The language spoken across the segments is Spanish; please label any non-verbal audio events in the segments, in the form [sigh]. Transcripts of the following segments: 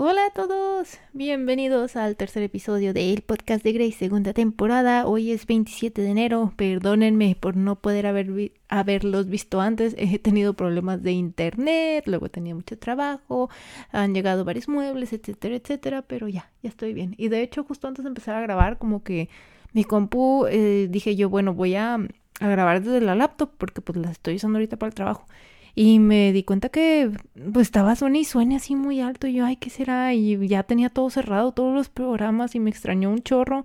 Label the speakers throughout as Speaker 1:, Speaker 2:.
Speaker 1: Hola a todos, bienvenidos al tercer episodio del podcast de Grace, segunda temporada. Hoy es 27 de enero, perdónenme por no poder haber haberlos visto antes. [laughs] He tenido problemas de internet, luego tenía mucho trabajo, han llegado varios muebles, etcétera, etcétera, pero ya, ya estoy bien. Y de hecho, justo antes de empezar a grabar, como que mi compu, eh, dije yo, bueno, voy a, grabar desde la laptop porque pues estoy usando ahorita para el trabajo. Y me di cuenta que pues estaba suena y suena así muy alto. Y yo, ay, ¿qué será? Y ya tenía todo cerrado, todos los programas y me extrañó un chorro.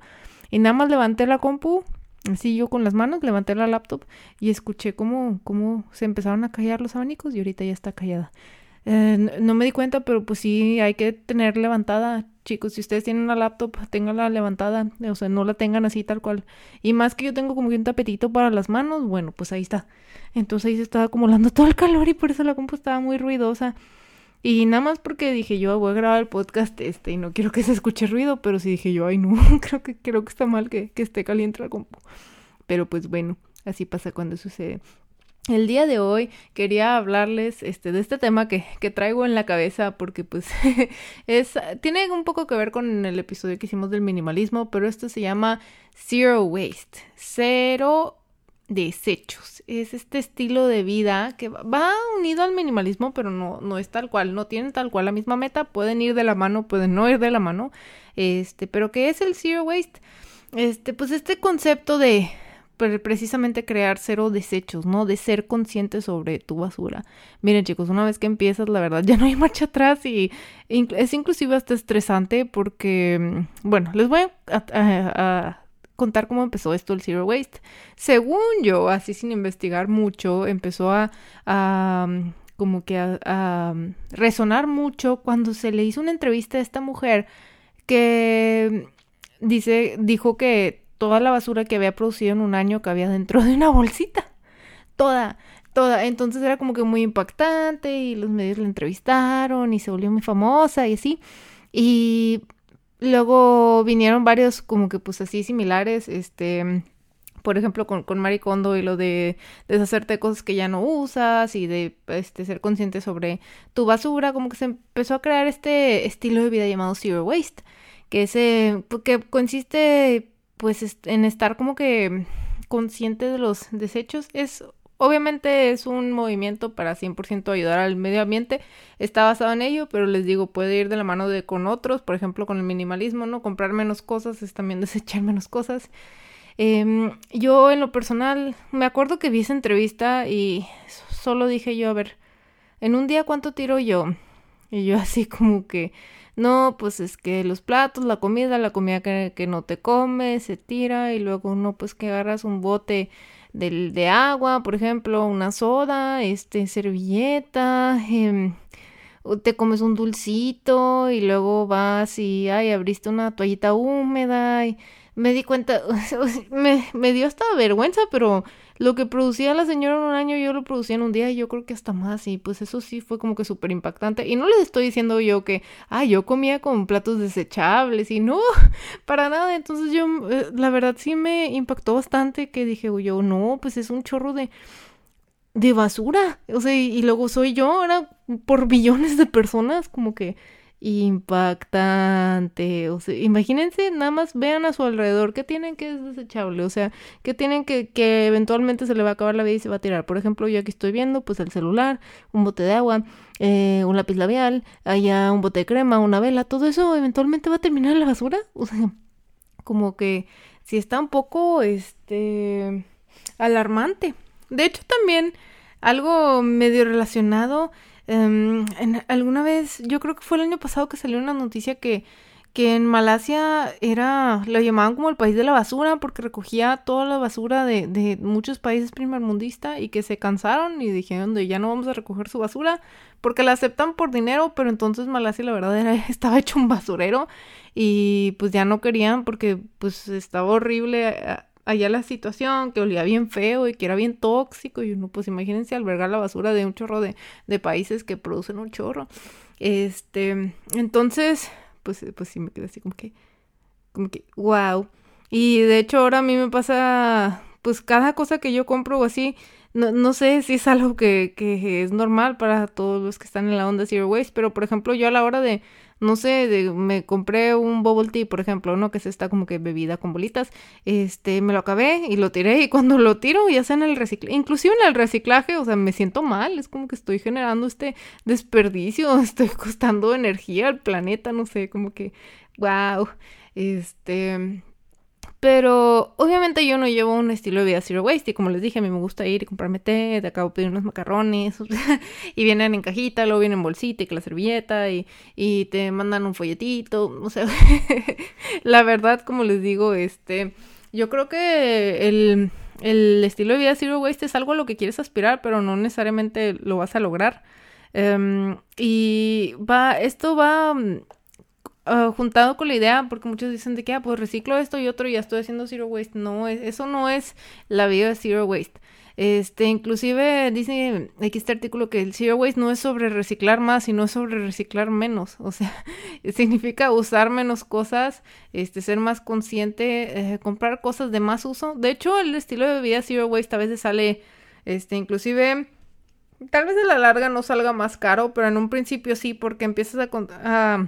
Speaker 1: Y nada más levanté la compu, así yo con las manos, levanté la laptop y escuché cómo, cómo se empezaron a callar los abanicos y ahorita ya está callada. Eh, no me di cuenta, pero pues sí, hay que tener levantada, chicos. Si ustedes tienen una laptop, tenganla levantada, o sea, no la tengan así tal cual. Y más que yo tengo como que un tapetito para las manos, bueno, pues ahí está. Entonces ahí se estaba acumulando [laughs] todo el calor y por eso la compu estaba muy ruidosa. Y nada más porque dije yo voy a grabar el podcast este y no quiero que se escuche ruido, pero sí dije yo, ay no, [laughs] creo que creo que está mal que, que esté caliente la compu. Pero pues bueno, así pasa cuando sucede. El día de hoy quería hablarles este, de este tema que, traigo en la cabeza porque pues [laughs] es, tiene un poco que ver con el episodio que hicimos del minimalismo, pero esto se llama Zero Waste, cero desechos. Es este estilo de vida que va unido al minimalismo, pero no, no es tal cual, no tienen tal cual la misma meta, pueden ir de la mano, pueden no ir de la mano, este, pero ¿qué es el Zero Waste? Este, pues este concepto de precisamente crear cero desechos, ¿no? De ser consciente sobre tu basura. Miren chicos, una vez que empiezas, la verdad, [laughs] ya no hay marcha atrás y es inclusive hasta estresante porque, mm, bueno, les voy a, contar cómo empezó esto el Zero Waste. Según yo, así sin investigar mucho, empezó a, mm, como que a, a, mm, resonar mucho cuando se le hizo una entrevista a esta mujer que dice, dijo que toda la basura que había producido en un año cabía dentro de una bolsita. Toda, toda. Entonces era como que muy impactante y los medios la entrevistaron y se volvió muy famosa y así. Y luego vinieron varios como que pues así similares, este, por ejemplo con, con Maricondo y lo de deshacerte cosas que ya no usas y de este, ser consciente sobre tu basura, como que se empezó a crear este estilo de vida llamado Zero Waste, que, ese, que consiste pues en estar como que consciente de los desechos es obviamente es un movimiento para 100% ayudar al medio ambiente está basado en ello pero les digo puede ir de la mano de con otros por ejemplo con el minimalismo no comprar menos cosas es también [laughs] desechar menos cosas. Em, yo en lo personal me acuerdo que vi esa entrevista y solo dije yo a ver en un día cuánto tiro yo y yo así como que no, pues es que los platos, la comida, la comida que, no te comes, se tira y luego no, pues que agarras un bote de, de agua, por ejemplo, una soda, este, servilleta, eh, te comes un dulcito y luego vas y, ay, abriste una toallita húmeda y me di cuenta, [laughs] me, me dio hasta vergüenza, pero lo que producía la señora en un año yo lo producía en un día y yo creo que hasta más y pues eso sí fue como que súper impactante. Y no les estoy diciendo yo que, ah, yo comía con platos desechables y no, [laughs] para nada, entonces yo, eh, la verdad sí me impactó bastante que dije yo, no, pues es un chorro de de basura, o sea, y, y luego soy yo, ahora por [laughs] billones de personas, como que impactante. O sea, imagínense, nada más vean a su alrededor qué tienen que es desechable, o sea, qué tienen que, que eventualmente se le va a acabar la vida y se va a tirar. Por ejemplo, yo aquí estoy viendo, pues el celular, un bote de agua, eh, un lápiz labial, allá un bote de crema, una vela, todo eso eventualmente va a terminar en la basura. [laughs] O sea, como que si está un poco, este, alarmante. De hecho, también algo medio relacionado En, alguna vez, yo creo que fue el año pasado que salió una noticia que, que en Malasia era, lo llamaban como el país de la basura porque recogía toda la basura de, de muchos países primermundistas y que se cansaron y dijeron de ya no vamos a recoger su basura porque la aceptan por dinero, pero entonces Malasia la verdad era, [laughs] estaba hecho un basurero y pues ya no querían porque pues estaba horrible allá la situación, que olía bien feo y que era bien tóxico. Y uno, pues imagínense albergar la basura de un chorro de, países que producen un chorro. Este, entonces, pues, pues sí me quedé así como que, como que, wow. Y de hecho ahora a mí me pasa, pues cada cosa que yo compro o así, no, no sé si es algo que, que es normal para todos los que están en la onda Zero Waste, pero por ejemplo yo a la hora de no sé, me compré un bubble tea, por ejemplo, ¿no? Que es esta como que bebida con bolitas, este, me lo acabé y lo tiré y cuando lo tiro ya sea en el reciclaje, inclusive en el reciclaje, o sea, me siento mal, es como que estoy generando este desperdicio, [laughs] estoy costando energía al planeta, no sé, como que, wow, este, pero obviamente yo no llevo un estilo de vida zero waste y como les dije, a mí me gusta ir y comprarme té, de acabo pedir unos macarrones [laughs] y vienen en cajita, luego vienen en bolsita y que la servilleta y, y te mandan un folletito, o sea, [laughs] la verdad, como les digo, este, yo creo que el, el estilo de vida zero waste es algo a lo que quieres aspirar, pero no necesariamente lo vas a lograr. Um, y va, esto va uh, juntado con la idea, porque muchos dicen de que, ah, pues reciclo esto y otro y ya estoy haciendo zero waste. No, eso no es la vida de zero waste. Este, inclusive dice aquí este artículo que el zero waste no es sobre reciclar más, sino sobre reciclar menos. O sea, [laughs] significa usar menos cosas, este, ser más consciente, eh, comprar cosas de más uso. De hecho, el estilo de vida zero waste a veces sale, este, inclusive, tal vez a la larga no salga más caro, pero en un principio sí, porque empiezas a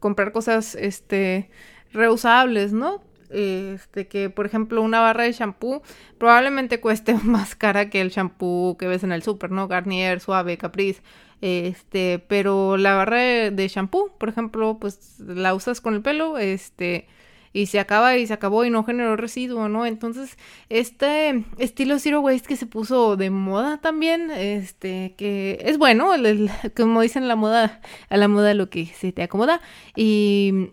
Speaker 1: comprar cosas este reusables, ¿no? Este que por ejemplo una barra de shampoo probablemente cueste [laughs] más cara que el shampoo que ves en el super, ¿no? Garnier, Suave, Caprice. Este, pero la barra de shampoo, por ejemplo, pues la usas con el pelo, este, y se acaba y se acabó y no generó residuo, ¿no? Entonces, este estilo zero waste que se puso de moda también, este, que es bueno, como dicen la moda, a la moda lo que se te acomoda y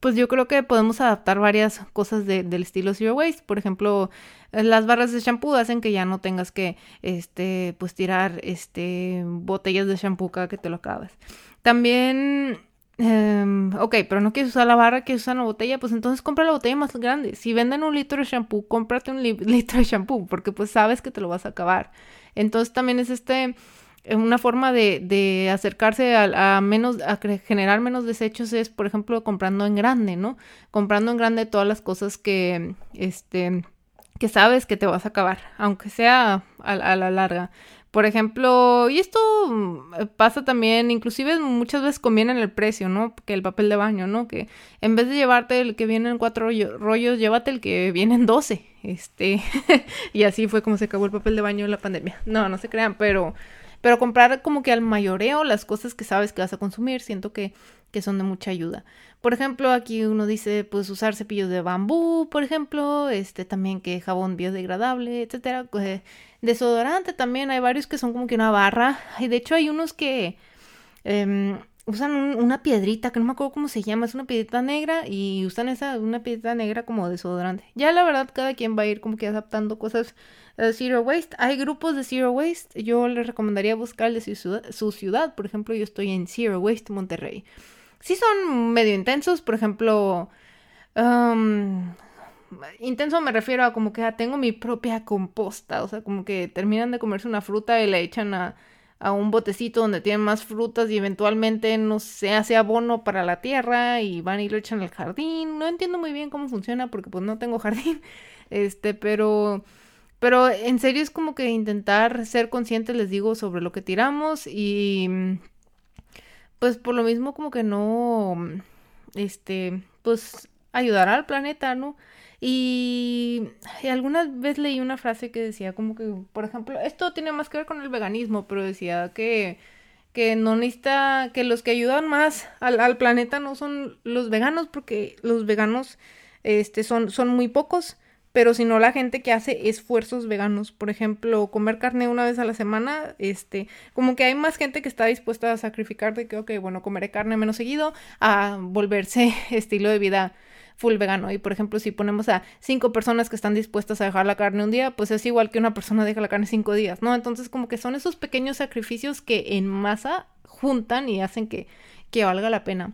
Speaker 1: pues yo creo que podemos adaptar varias cosas del estilo zero waste, por ejemplo, las barras de shampoo hacen que ya no tengas que, este, pues tirar, este, botellas de shampoo cada que te lo acabas. También Um, ok, pero no quieres usar la barra, quieres usar una botella, pues entonces compra la botella más grande. Si venden un litro de shampoo, cómprate un [laughs] litro de shampoo, porque pues sabes que te lo vas a acabar. Entonces también es este una forma de, de acercarse a, a, menos, a generar menos desechos es, por ejemplo, comprando en grande, ¿no? Comprando en grande todas las cosas que, este, que sabes que te vas a acabar, aunque sea a la larga. Por ejemplo, y esto mm, pasa también, inclusive muchas veces conviene en el precio, ¿no? Que el papel de baño, ¿no? Que en vez de llevarte el que viene en cuatro rollos, llévate el que viene en doce. Este, [laughs] y así fue como se acabó el papel de baño en la pandemia. No, no se crean, pero, pero comprar como que al mayoreo las cosas que sabes que vas a consumir, siento que, que son de mucha ayuda. Por ejemplo, aquí uno dice, pues usar cepillos de bambú, por ejemplo, este también que jabón biodegradable, etcétera. Eh, Desodorante también, hay varios que son como que una barra. Y de hecho hay unos que em, usan una piedrita, que no me acuerdo cómo se llama, es una piedrita negra y usan esa, una piedrita negra como desodorante. Ya la verdad cada quien va a ir como que adaptando cosas de Zero Waste. Hay grupos de Zero Waste, yo les recomendaría buscar de su ciudad, Por ejemplo, yo estoy en Zero Waste Monterrey. Sí son medio intensos, por ejemplo... Um, intenso me refiero a como que ah, tengo mi propia composta, o sea, como que terminan de comerse una fruta y la echan a, un botecito donde tienen más frutas y eventualmente, no sé, hace abono para la tierra y van y lo echan al jardín. No entiendo muy bien cómo funciona porque pues no tengo [laughs] jardín, este, pero... Pero en serio es como que intentar ser conscientes, les digo, sobre lo que tiramos y pues por lo mismo como que no, este, pues ayudar al planeta, ¿no? Y, alguna vez leí una frase que decía como que, por ejemplo, esto tiene más que ver con el veganismo, pero decía que, que no necesita, que los que ayudan más al, al planeta no son los veganos, porque los veganos este, son, son muy pocos, pero sino la gente que hace esfuerzos veganos, por ejemplo, comer carne una vez a la semana, este, como que hay más gente que está dispuesta a sacrificar de que, bueno, comeré carne menos seguido, a volverse [laughs] estilo de vida full vegano. Y por ejemplo, si ponemos a cinco personas que están dispuestas a dejar la carne un día, pues es igual que una persona deja la carne cinco días, ¿no? Entonces como que son esos pequeños sacrificios que en masa juntan y hacen que, que valga la pena.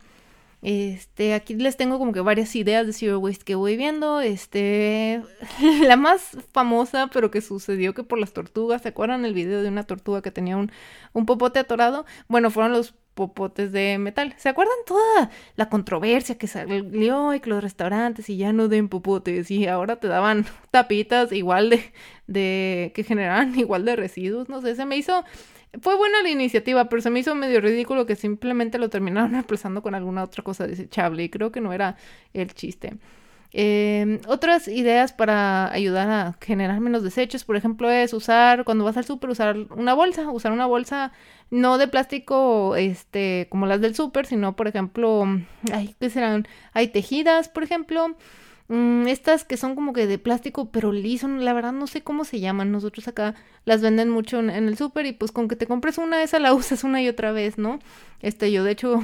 Speaker 1: Este, aquí les tengo como que varias ideas de zero waste que voy viendo. Este, [laughs] la más famosa, pero que sucedió que por las tortugas, ¿se acuerdan el video de una tortuga que tenía un, un popote atorado? Bueno, fueron los popotes de metal. ¿Se acuerdan toda la controversia que salió y que los restaurantes y ya no den popotes y ahora te daban [laughs] tapitas igual de, de que generaban [laughs] igual de residuos? No sé, se me hizo fue buena la iniciativa, pero se me hizo medio ridículo que simplemente lo terminaron [laughs] reemplazando con alguna otra cosa desechable y creo que no era el chiste. Em, otras ideas para ayudar a generar menos desechos, por ejemplo, es usar, cuando vas al súper, usar una bolsa, usar una bolsa no de plástico, este, como las del súper, sino, por ejemplo, ay, ¿qué serán? Hay tejidas, por ejemplo, mm, estas que son como que de plástico, pero liso, la verdad no sé cómo se llaman, nosotros acá las venden mucho en, el súper y pues con que te compres una, esa la [laughs] usas una y otra vez, ¿no? Este, yo de hecho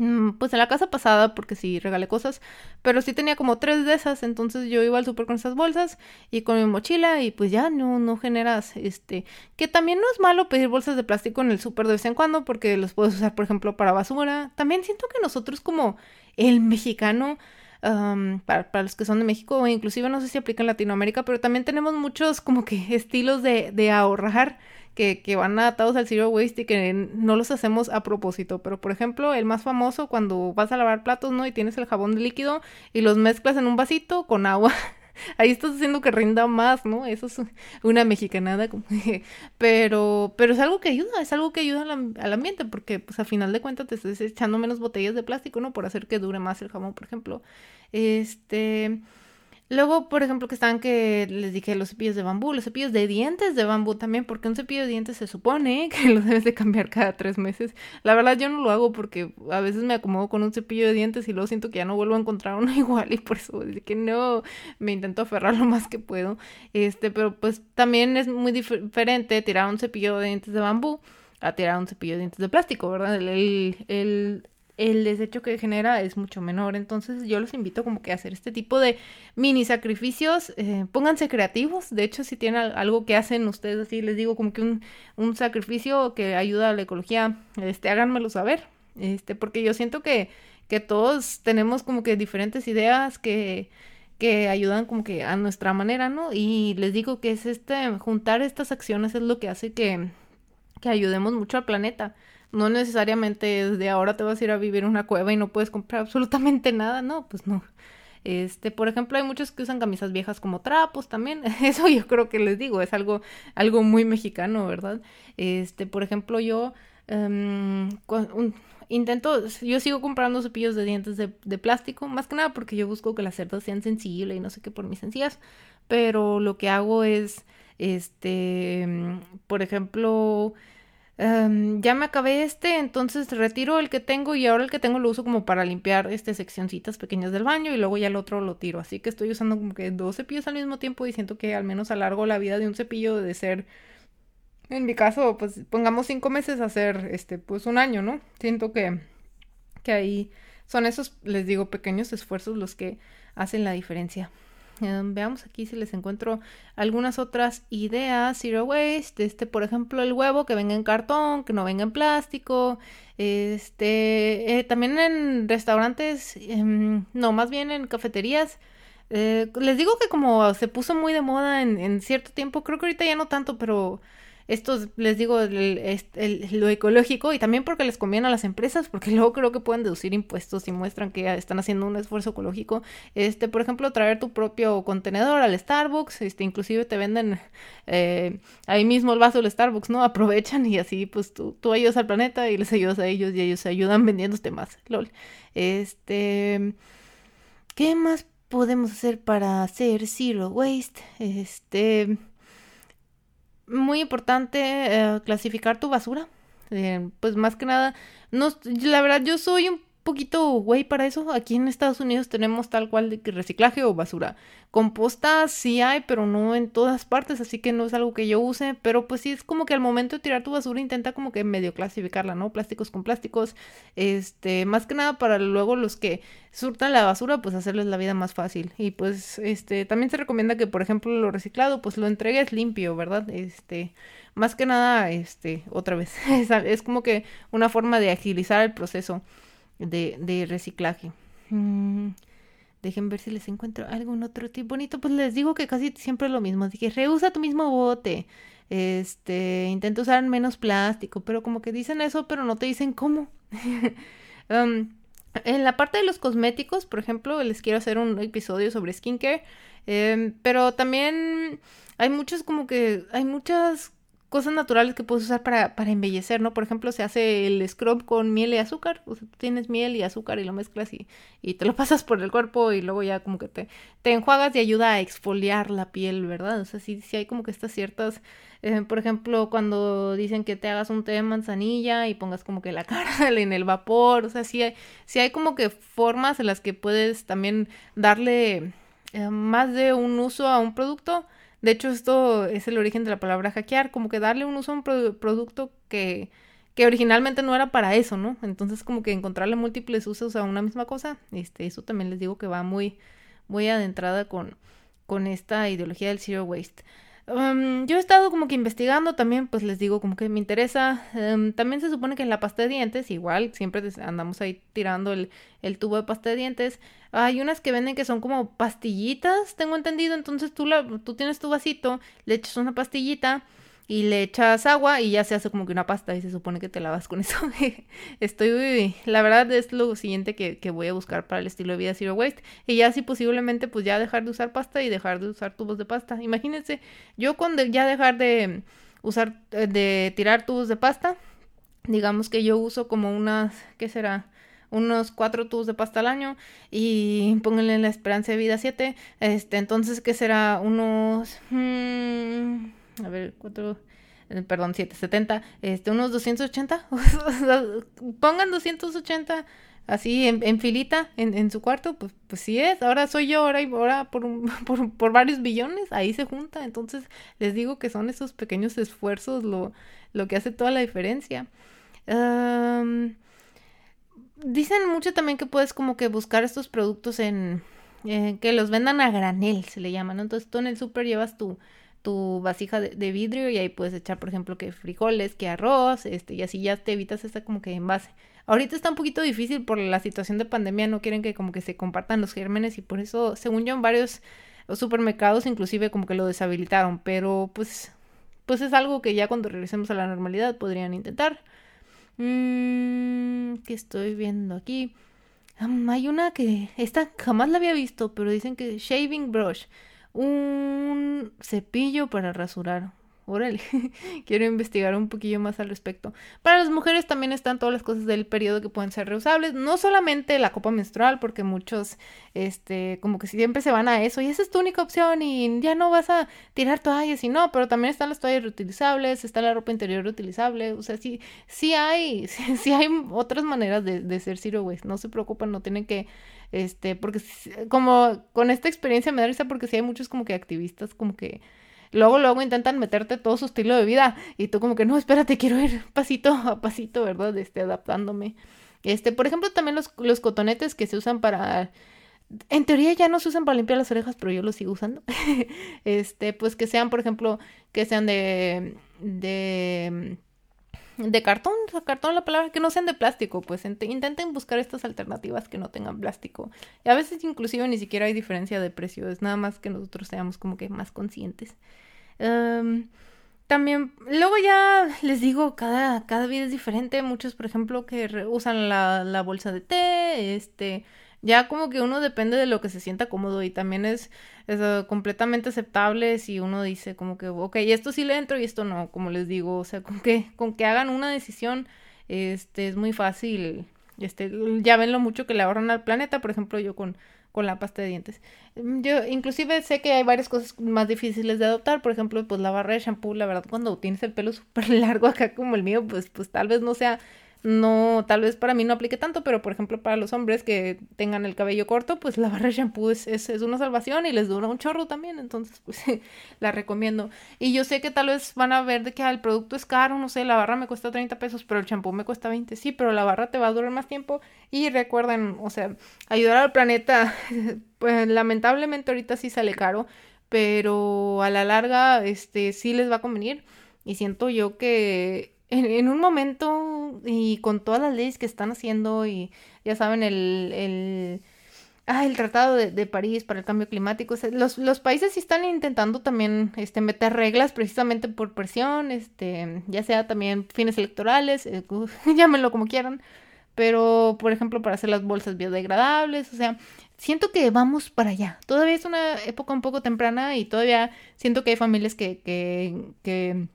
Speaker 1: Mm, pues en la casa pasada, porque sí regalé cosas, pero sí tenía como tres de esas, entonces yo iba al súper con esas bolsas y con mi mochila y pues ya no, no generas, este, que también no es malo pedir bolsas de plástico en el súper de vez en cuando porque los puedes usar, por ejemplo, para basura. También siento que nosotros como el mexicano, para, para, los que son de México o inclusive no sé si aplica en Latinoamérica, pero también tenemos muchos como que estilos de, de ahorrar que, que, van atados al zero waste y que no los hacemos a propósito. Pero, por ejemplo, el más famoso, cuando vas a lavar platos, ¿no? Y tienes el jabón líquido y los mezclas en un vasito con agua. [laughs] Ahí estás haciendo que rinda más, ¿no? Eso es una mexicanada. pero, pero es algo que ayuda, es algo que ayuda al, ambiente, porque pues a final de cuentas te estás echando menos botellas de plástico, ¿no? Por hacer que dure más el jabón, por ejemplo. Este... Luego, por ejemplo, que estaban que les dije los cepillos de bambú, los cepillos de dientes de bambú también, porque un cepillo de dientes se supone [laughs] que lo debes de cambiar cada tres meses. La verdad yo no lo hago porque a veces me acomodo con un cepillo de dientes y luego siento que ya no vuelvo a encontrar uno [laughs] igual y por eso que no me intento aferrar lo más que puedo. Este, pero pues también es muy diferente tirar un cepillo de dientes de bambú a tirar un cepillo de dientes de plástico, ¿verdad? el el desecho que genera es mucho menor. Entonces yo los invito como que a hacer este tipo de mini sacrificios. Eh, pónganse creativos. De hecho, si tienen algo que hacen ustedes así, les digo como que un, un sacrificio que ayuda a la ecología, este, háganmelo saber. Este, porque yo siento que, que todos tenemos como que diferentes ideas que, que ayudan como que a nuestra manera, ¿no? Y les digo que es este, juntar estas acciones es lo que hace que, que ayudemos mucho al planeta no necesariamente desde ahora te vas a ir a vivir en una cueva y no puedes comprar absolutamente nada, no, pues no. Este, por ejemplo, hay muchos que usan camisas viejas como trapos también. [laughs] Eso yo creo que les digo, es algo, algo muy mexicano, ¿verdad? Este, por ejemplo, yo un, intento, yo sigo comprando cepillos de dientes de, de, plástico, más que nada porque yo busco que las cerdas sean sensibles y no sé qué por mis sencillas, pero lo que hago es, este, por ejemplo, Em, ya me acabé este, entonces retiro el que tengo y ahora el que tengo lo uso como para limpiar este seccioncitas pequeñas del baño y luego ya el otro lo tiro. Así que estoy usando como que dos cepillos al mismo tiempo y siento que al menos alargo la vida de un cepillo de ser, en mi caso, pues pongamos cinco meses a hacer este, pues un año, ¿no? Siento que, que ahí son esos, les digo, pequeños esfuerzos los que hacen la diferencia. Em, veamos aquí si les encuentro algunas otras ideas. Zero waste, este, por ejemplo, el huevo que venga en cartón, que no venga en plástico. Este, eh, también en restaurantes, em, no, más bien en cafeterías. Eh, les digo que como se puso muy de moda en, en cierto tiempo, creo que ahorita ya no tanto, pero estos, les digo, lo ecológico y también porque les conviene a las empresas, porque [laughs] luego creo que pueden deducir impuestos y muestran que están haciendo un esfuerzo ecológico. Este, por ejemplo, traer tu propio contenedor al Starbucks, este, inclusive te venden eh, ahí mismo el vaso del Starbucks, ¿no? Aprovechan y así pues tú, ayudas al planeta y les ayudas a ellos y ellos ayudan vendiéndote más. LOL. Este, ¿qué más podemos hacer para hacer zero waste? Este muy importante eh, clasificar tu basura. Eh, pues más que nada, no, la verdad yo soy un poquito güey para eso. Aquí en Estados Unidos tenemos tal cual de reciclaje o basura. Composta sí hay, pero no en todas partes, así que no es algo que yo use. Pero pues sí es como que al momento de tirar tu basura intenta como que medio clasificarla, ¿no? Plásticos con plásticos. Este, más que nada para luego los que surtan la basura, pues hacerles la vida más fácil. Y pues, este, también se recomienda que, por ejemplo, lo reciclado, pues lo entregues limpio, ¿verdad? Este, más que nada, este, otra vez, [laughs] es como que una forma de agilizar el proceso de, reciclaje. Mm, Dejen ver si les encuentro algún otro tip bonito. Pues les digo que casi siempre es lo mismo. Que reusa tu mismo bote. Este, intenta usar menos plástico. Pero como que dicen eso, pero no te dicen cómo. [laughs] Um, en la parte de los cosméticos, por ejemplo, les quiero hacer un episodio sobre skincare. Em, pero también hay muchas como que hay muchas cosas naturales que puedes usar para, para embellecer, ¿no? Por ejemplo, se hace el scrub con miel y azúcar. O sea, tú tienes miel y azúcar y lo mezclas y, y te lo [laughs] pasas por el cuerpo y luego ya como que te, te enjuagas y ayuda a exfoliar la piel, ¿verdad? O sea, sí, sí hay como que estas ciertas... Eh, por ejemplo, cuando dicen que te hagas un té de manzanilla y pongas como que la [laughs] cara en el vapor. O sea, sí hay, sí hay como que formas en las que puedes también darle eh, más de un uso a un producto de hecho, esto es el origen de la palabra hackear, como que darle un uso a un producto que, que originalmente no era para eso, ¿no? Entonces, como que encontrarle múltiples usos a una misma cosa, este, eso también les digo que va muy, muy adentrada con, con esta ideología del zero waste. Um, yo he estado como que investigando también, pues les digo como que me interesa. Um, también se supone que en la pasta de dientes, igual, siempre andamos ahí tirando el, el, tubo de pasta de dientes. Hay unas que venden que son como pastillitas, tengo entendido. Entonces tú, la, tú tienes tu vasito, le echas una pastillita y le echas agua y ya se hace como que una pasta y se supone que te lavas con eso. [laughs] Estoy, la verdad es lo siguiente que, que, voy a buscar para el estilo de vida Zero Waste y ya así posiblemente pues ya dejar de usar pasta y dejar de usar tubos de pasta. Imagínense, yo cuando ya dejar de usar, eh, de tirar tubos de pasta, digamos que yo uso como unas, ¿qué será? unos cuatro tubos de pasta al año y pónganle la esperanza de vida 7, este, entonces, ¿qué será? Unos... Mm, a ver, cuatro, eh, perdón, 770, este, unos 280, [laughs] pongan 280 así en, filita en, en, su cuarto, pues, pues sí es, ahora soy yo, ahora, ahora por, [laughs] por, por, varios billones, ahí se junta, entonces les digo que son esos pequeños esfuerzos lo, lo que hace toda la diferencia. dicen mucho también que puedes como que buscar estos productos en, eh, que los vendan a granel, se le llaman, Entonces tú en el súper llevas tu tu vasija de, vidrio y ahí puedes echar, por ejemplo, que frijoles, que arroz, este, y así ya te evitas esta como que envase. Ahorita está un poquito difícil por la situación de pandemia, no quieren que como que se compartan los gérmenes y por eso, según yo, en varios supermercados inclusive como que lo deshabilitaron, pero pues, pues es algo que ya cuando regresemos a la normalidad podrían intentar. Mmm, ¿Qué estoy viendo aquí? hay una que, esta jamás la había visto, pero dicen que shaving brush un cepillo para rasurar. Órale, [laughs] quiero investigar un poquillo más al respecto. Para las mujeres también están todas las cosas del periodo que pueden ser reusables, no solamente la copa menstrual, porque muchos, este, como que siempre se van a eso y esa es tu única opción y ya no vas a tirar toallas y no, pero también están las toallas reutilizables, está la ropa interior reutilizable, o sea, sí, sí hay, [laughs] sí, hay otras maneras de, ser zero no se preocupen, no tienen que este, porque como con esta experiencia me da risa porque sí hay muchos como que activistas como que luego luego intentan meterte todo su estilo de vida y tú como que no, espérate, quiero ir pasito a pasito, ¿verdad? Este, adaptándome. Este, por ejemplo, también los, los cotonetes que se usan para en teoría ya no se usan para limpiar las orejas, pero yo los sigo usando. [laughs] este, pues que sean, por ejemplo, que sean de de de cartón, cartón la palabra, que no sean de plástico, pues intenten buscar estas alternativas que no tengan plástico. Y a veces inclusive ni siquiera hay diferencia de precio, es nada más que nosotros seamos como que más conscientes. también, luego ya les digo, cada, cada vida es diferente. Muchos, por ejemplo, que usan la, la bolsa de té, este, ya como que uno depende de lo que se sienta cómodo y también es, es completamente aceptable si uno dice como que, ok, esto sí le entro y esto no, como les digo, o sea, con que, con que hagan una decisión, este, es muy fácil, este, ya ven lo mucho que le ahorran al planeta, por ejemplo, yo con, con la pasta de dientes. Yo inclusive sé que hay varias cosas más difíciles de adoptar, por ejemplo, pues la barra de shampoo, la verdad, cuando tienes el pelo [laughs] súper largo acá como el mío, pues, pues tal vez no sea no, tal vez para mí no aplique tanto, pero por ejemplo para los hombres que tengan el cabello corto, pues la barra de shampoo es, es, una salvación y les dura un chorro también, entonces [laughs] pues la recomiendo. Y yo sé que tal vez van a ver de que el producto es caro, no sé, la barra me cuesta 30 pesos, pero el shampoo me cuesta 20, sí, pero la barra te va a durar más tiempo y recuerden, o sea, ayudar al planeta, [laughs] pues lamentablemente ahorita sí sale caro, pero a la larga, este, sí les va a convenir y siento yo que en, un momento y con todas las leyes que están haciendo y ya saben, el, el ah, el Tratado de, París para el cambio climático. los, los, países sí están intentando también este, meter reglas precisamente por presión, este, ya sea también fines electorales, eh, [laughs] llámenlo como quieran. Pero, por ejemplo, para hacer las bolsas biodegradables, o sea, siento que vamos para allá. Todavía es una época un poco temprana y todavía siento que hay familias que, que, que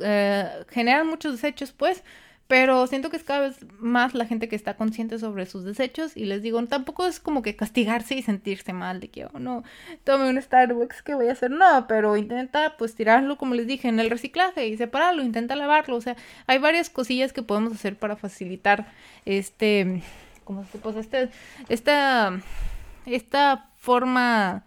Speaker 1: eh, generan muchos desechos, pues, pero siento que es cada vez más la gente que está consciente sobre sus desechos y les digo, tampoco es como que castigarse y sentirse mal de que, oh, no, tome un Starbucks, ¿qué voy a hacer? No, pero intenta pues tirarlo, como les dije, en el reciclaje y separarlo, intenta lavarlo, o sea, hay varias cosillas que podemos hacer para facilitar este, como se pues este, esta, esta forma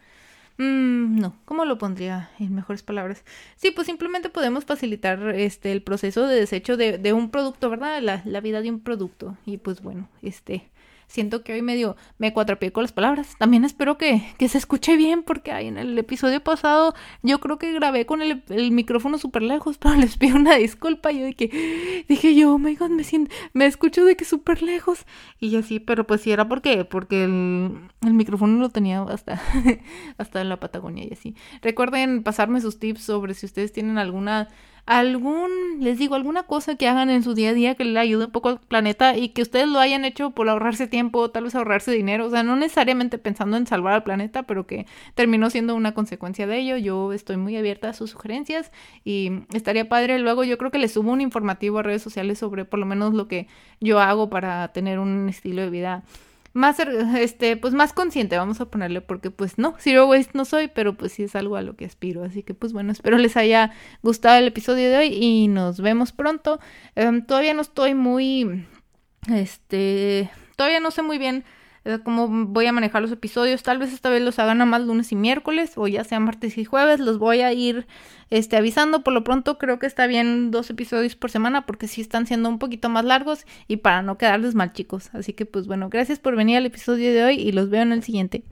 Speaker 1: Mm, no, ¿cómo lo pondría en mejores palabras? Sí, pues simplemente podemos facilitar este el proceso de desecho de, de un producto, ¿verdad? La, la vida de un producto. Y pues bueno, este siento que hoy medio me cuatrapié con las palabras. También espero que, que se escuche bien porque ahí en el episodio pasado yo creo que grabé con el, el micrófono súper lejos, [laughs] pero les pido una disculpa. Yo de que dije yo, oh my god, me siento, me escucho de que súper lejos. Y así, pero pues sí era porque, porque el, el micrófono lo tenía hasta, [laughs] hasta en la Patagonia y así. Recuerden pasarme sus tips sobre si ustedes tienen alguna algún, les digo, alguna cosa que hagan en su día a día que le ayude un poco al planeta y que ustedes lo hayan hecho por ahorrarse tiempo, tal vez ahorrarse dinero, o sea, no necesariamente pensando en salvar al planeta, pero que terminó siendo una consecuencia de ello. Yo estoy muy abierta a sus sugerencias y estaría padre. Luego yo creo que les subo un informativo a redes sociales sobre por lo menos lo que yo hago para tener un estilo de vida más, este, pues más consciente, vamos a ponerle, porque pues no, zero waste no soy, pero pues sí es algo a lo que aspiro. Así que pues bueno, espero les haya gustado el episodio de hoy y nos vemos pronto. Em, todavía no estoy muy, este, todavía no sé muy bien cómo voy a manejar los episodios. Tal vez esta vez los hagan a más lunes y miércoles o ya sea martes y jueves. Los voy a ir este, avisando. Por lo pronto creo que está bien dos episodios por semana porque sí están siendo un poquito más largos y para no quedarles mal chicos. Así que pues bueno, gracias por venir al episodio de hoy y los veo en el siguiente.